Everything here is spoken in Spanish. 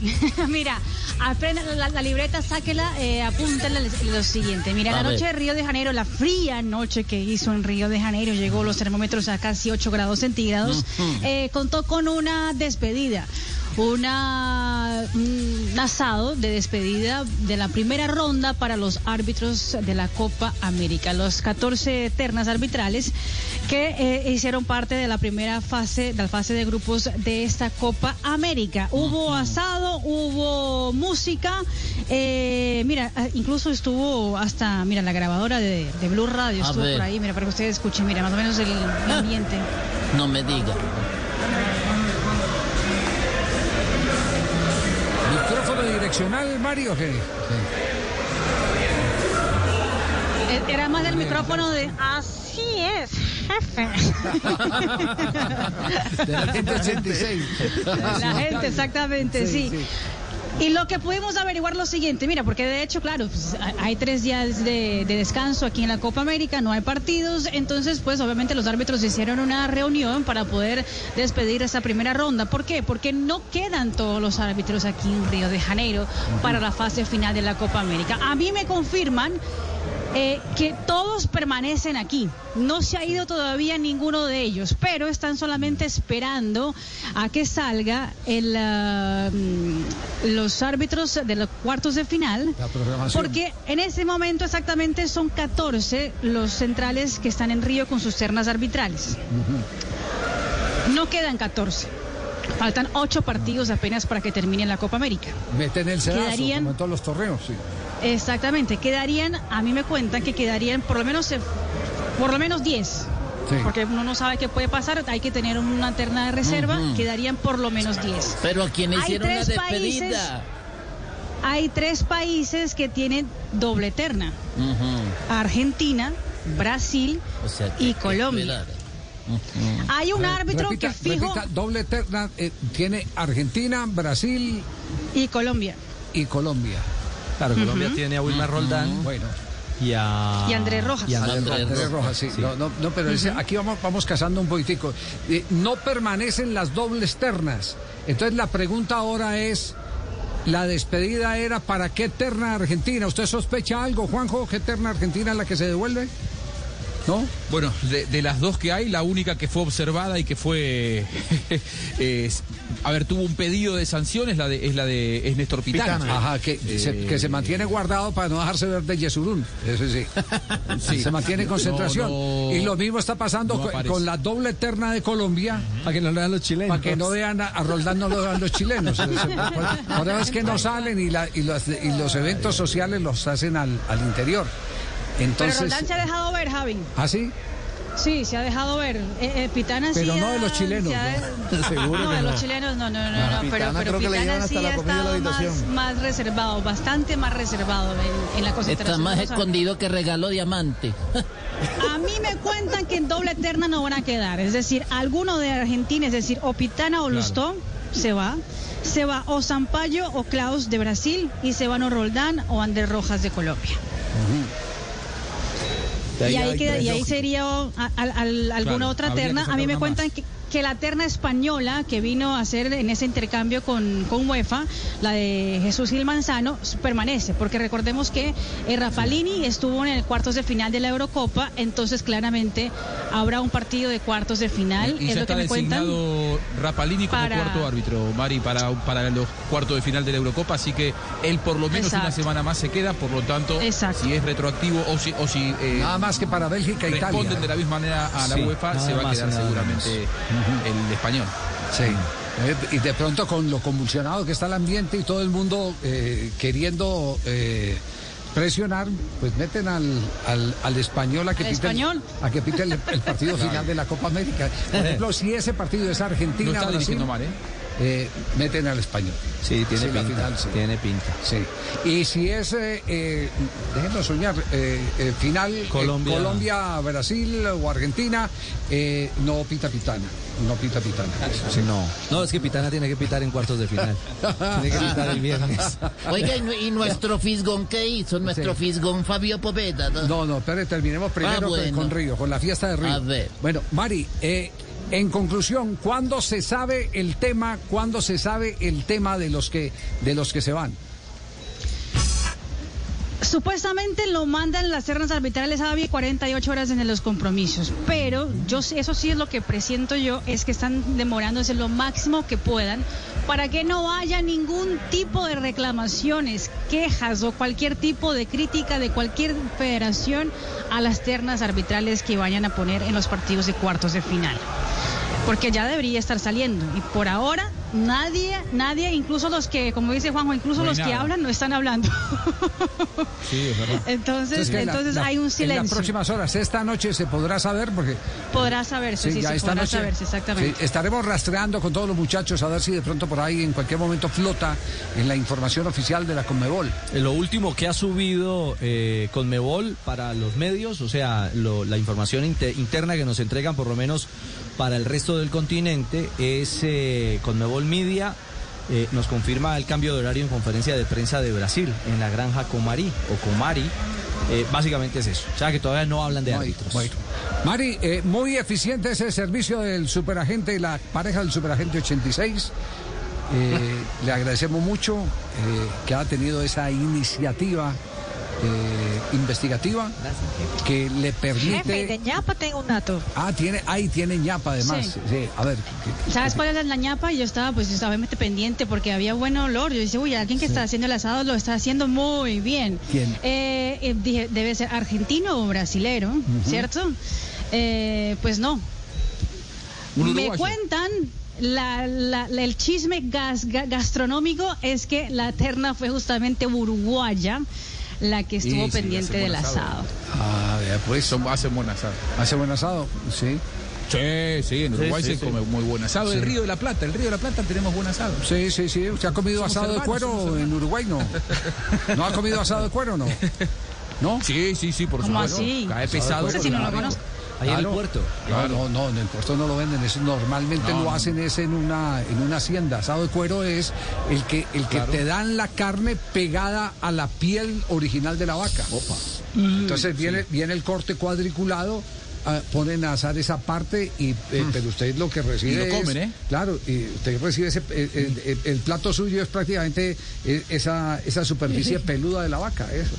Mira, aprenda la, la libreta, sáquela, eh, lo siguiente. Mira, A la ver. noche de Río de Janeiro, la fría noche que hizo en Río de Janeiro, llegó los termómetros a casi 8 grados centígrados, eh, contó con una despedida. Una, un asado de despedida de la primera ronda para los árbitros de la Copa América, los 14 ternas arbitrales que eh, hicieron parte de la primera fase, de la fase de grupos de esta Copa América. Hubo asado, hubo música, eh, mira, ah, incluso estuvo hasta, mira, la grabadora de, de Blue Radio A estuvo ver. por ahí, mira, para que ustedes escuchen, mira, más o menos el, el ambiente. No me diga. Direccional, Mario? ¿qué? Eh, Era más del micrófono de así es, jefe. De la gente 86. La gente, exactamente, sí. Y lo que pudimos averiguar lo siguiente, mira, porque de hecho, claro, pues, hay- tres días de, de descanso aquí en la Copa América, no hay partidos, entonces, pues obviamente los árbitros hicieron una reunión para poder despedir esa primera ronda. ¿Por qué? Porque no quedan todos los árbitros aquí en Río de Janeiro para la fase final de la Copa América. A mí me confirman eh, que todos permanecen aquí. No se ha ido todavía ninguno de ellos, pero están solamente esperando a que salga el, ah, mm, los árbitros de los cuartos de final. Porque en ese momento exactamente son 14 los centrales que están en Río con sus ternas arbitrales. No quedan 14. Faltan 8 partidos apenas para que termine la Copa América. Meten el sedazo, Quedarían- como en todos los torneos. Sí. Exactamente, quedarían, a mí me cuentan que quedarían por lo menos, eh, por lo menos 10. Sí. Porque uno no sabe qué puede pasar, hay que tener una terna de reserva, quedarían por lo menos 10. Pero a quién Hay hicieron la tres países- despedida. Hay tres países que tienen doble terna. Argentina, Brasil O sea, que y Colombia. Hay un árbitro repita, que fijo repita, doble terna eh, tiene Argentina, Brasil y Colombia. y Colombia. Claro, Colombia tiene a Wilmar Roldán Bueno, y a... Y Andrés Rojas. y a Andrés Andrés Rojas. Andrés Rojas, sí. Sí. No, no, no, pero ese- aquí vamos, vamos cazando un poquitico. Eh, no permanecen las dobles ternas. Entonces la pregunta ahora es, la despedida era para qué terna Argentina. ¿Usted sospecha algo, Juanjo? ¿Qué terna Argentina es la que se devuelve? ¿No? Bueno, de, de las dos que hay, la única que fue observada y que fue. es- a ver, tuvo un pedido de sanciones la de, es la de es Néstor Pitana. Ajá, que, se, que se mantiene guardado para no dejarse ver de Yesurún. Eso sí. Sí. Se mantiene en concentración. No, no- y lo mismo está pasando no con, la doble terna de Colombia. Para que no lo vean los chilenos. Para que no vean a, a Roldán, no lo vean los chilenos. Ahora es que no salen y, la- y los, y los eventos sociales los hacen al, al interior. Pero Entonces, Roldán se ha dejado ver, Javi. ¿ah, sí? Sí, se ha dejado ver. Eh, eh, Pitana Pero sí no de los chilenos, se ha- ¿no? Seguro no, que de no. los chilenos no, no, no, Ah, no, pero, Pitana pero creo que le Pitana sí hasta la ha la estado más, más reservado, bastante más reservado en, en la Está concentración. más de los escondido que regalo diamante. A mí me cuentan que en doble eterna no van a quedar. Es decir, alguno de Argentina, es decir, o Pitana o Lustó, se va. Se va o Sampaio o Klaus de Brasil y se van o Roldán o Andrés Rojas de Colombia. Y ahí, queda- y ahí sería o, a- al- al- alguna Claro, otra terna. A mí me cuentan más. que, que la terna española que vino a hacer en ese intercambio con, con UEFA, la de Jesús Gil Manzano, permanece. Porque recordemos que eh, Rafalini estuvo en el cuartos de final de la Eurocopa, entonces claramente habrá un partido de cuartos de final. Y es ya lo que está me cuentan. designado Rapalini como Para- cuarto árbitro, Mari, para, para los cuartos de final de la Eurocopa, así que él por lo menos una Exacto. semana más se queda, por lo tanto, Exacto. si es retroactivo o si, o si eh, Nada más que para Bélgica e responden Italia. de la misma manera a la Sí, UEFA, se va a y quedar el español. Sí. Eh, Y de pronto con lo convulsionado que está el ambiente y todo el mundo eh, queriendo eh, presionar, pues meten al, al, al español a que ¿Al pite, el- español? a que pite el, el partido final de la Copa América. Por ejemplo, si ese partido es No Argentina, está Brasil, mal, ¿eh? Eh, meten al español. Sí, tiene Sí, pinta. final, sí. Tiene pinta. Sí. Y si es, eh, eh, déjenos soñar, eh, eh, final eh, Colombia. Colombia, Brasil o Argentina, eh, no pita pitana. No pita pitana. Sí. No. No, es que Pitana tiene que pitar en cuartos de final. tiene que pitar el viernes. Oiga, ¿y, nu- y nuestro fisgón qué hizo? Nuestro Sí. fisgón Fabio Poveda. ¿no? No, no, pero terminemos primero Ah, bueno. con, con Río, con la fiesta de Río. A ver. Bueno, Mari, eh, En conclusión, ¿cuándo se sabe el tema, cuándo se sabe el tema de los que, de los que se van? Supuestamente lo mandan las ternas arbitrales a 48 horas en los compromisos, pero yo eso sí es lo que presiento yo, es que están demorándose lo máximo que puedan para que no haya ningún tipo de reclamaciones, quejas o cualquier tipo de crítica de cualquier federación a las ternas arbitrales que vayan a poner en los partidos de cuartos de final. Porque ya debería estar saliendo. Y por ahora, nadie, nadie, incluso los que, como dice Juanjo, incluso los que hablan no están hablando. Sí, es verdad. Entonces, entonces la- hay un En silencio. las próximas horas, esta noche se podrá saber porque Podrá saberse, sí, ya sí, esta podrá noche saberse, exactamente. sí, estaremos rastreando con todos los muchachos a ver si de pronto por ahí en cualquier momento flota en la información oficial de la Conmebol. Eh, Lo último que ha subido eh, Conmebol para los medios, o sea, lo- la información inte- interna que nos entregan por lo menos para el resto del continente es eh, Conmebol Media. eh, nos confirma el cambio de horario en conferencia de prensa de Brasil en la granja Comari o Comari. Eh, básicamente es eso. O sea que todavía no hablan de árbitros. bueno. Mari, eh, muy eficiente ese servicio del superagente, la pareja del superagente 86. Eh, le agradecemos mucho que ha tenido esa iniciativa eh, investigativa que le Jefe, permite. de ñapa tengo un dato. Ah, tiene, ahí tiene ñapa además. Sí. Sí, a ver. que- ¿Sabes cuál es la ñapa? Yo estaba, pues, yo estaba obviamente pendiente porque había buen olor. Yo dije, uy, alguien que está haciendo el asado lo está haciendo muy bien. ¿Quién? Eh, eh, dije, debe ser argentino o brasilero, ¿cierto? Eh, pues no. Me cuentan. la- la- la- el chisme gas- ga- gastronómico es que la terna fue justamente uruguaya la que estuvo sí, pendiente del asado. asado. Ah, pues. Son, hacen buen asado. Hace buen asado, sí. Sí, sí, en Uruguay sí, se sí. come muy buen asado. El Río de la Plata, el Río de la Plata tenemos buen asado. Sí, sí, sí. ¿Usted ha comido Somos asado de hermanos, cuero en Uruguay? No. ¿No ha comido asado de cuero no? ¿No? Sí, sí, sí, por ¿Cómo supuesto. así? Cae pesado. Ese sí no lo conozco. Ahí en el Claro. puerto. No, no, no, en el puerto no lo venden, eso normalmente No, lo no. hacen es en una en una hacienda. Asado de cuero es el que el que Claro. te dan la carne pegada a la piel original de la vaca. Entonces viene viene el corte cuadriculado, ah, ponen a asar esa parte y eh, pero usted lo que recibe Y lo es- comen, ¿eh? Claro, y usted recibe ese el, el- el- el plato suyo es prácticamente eh, esa esa superficie peluda de la vaca, eso.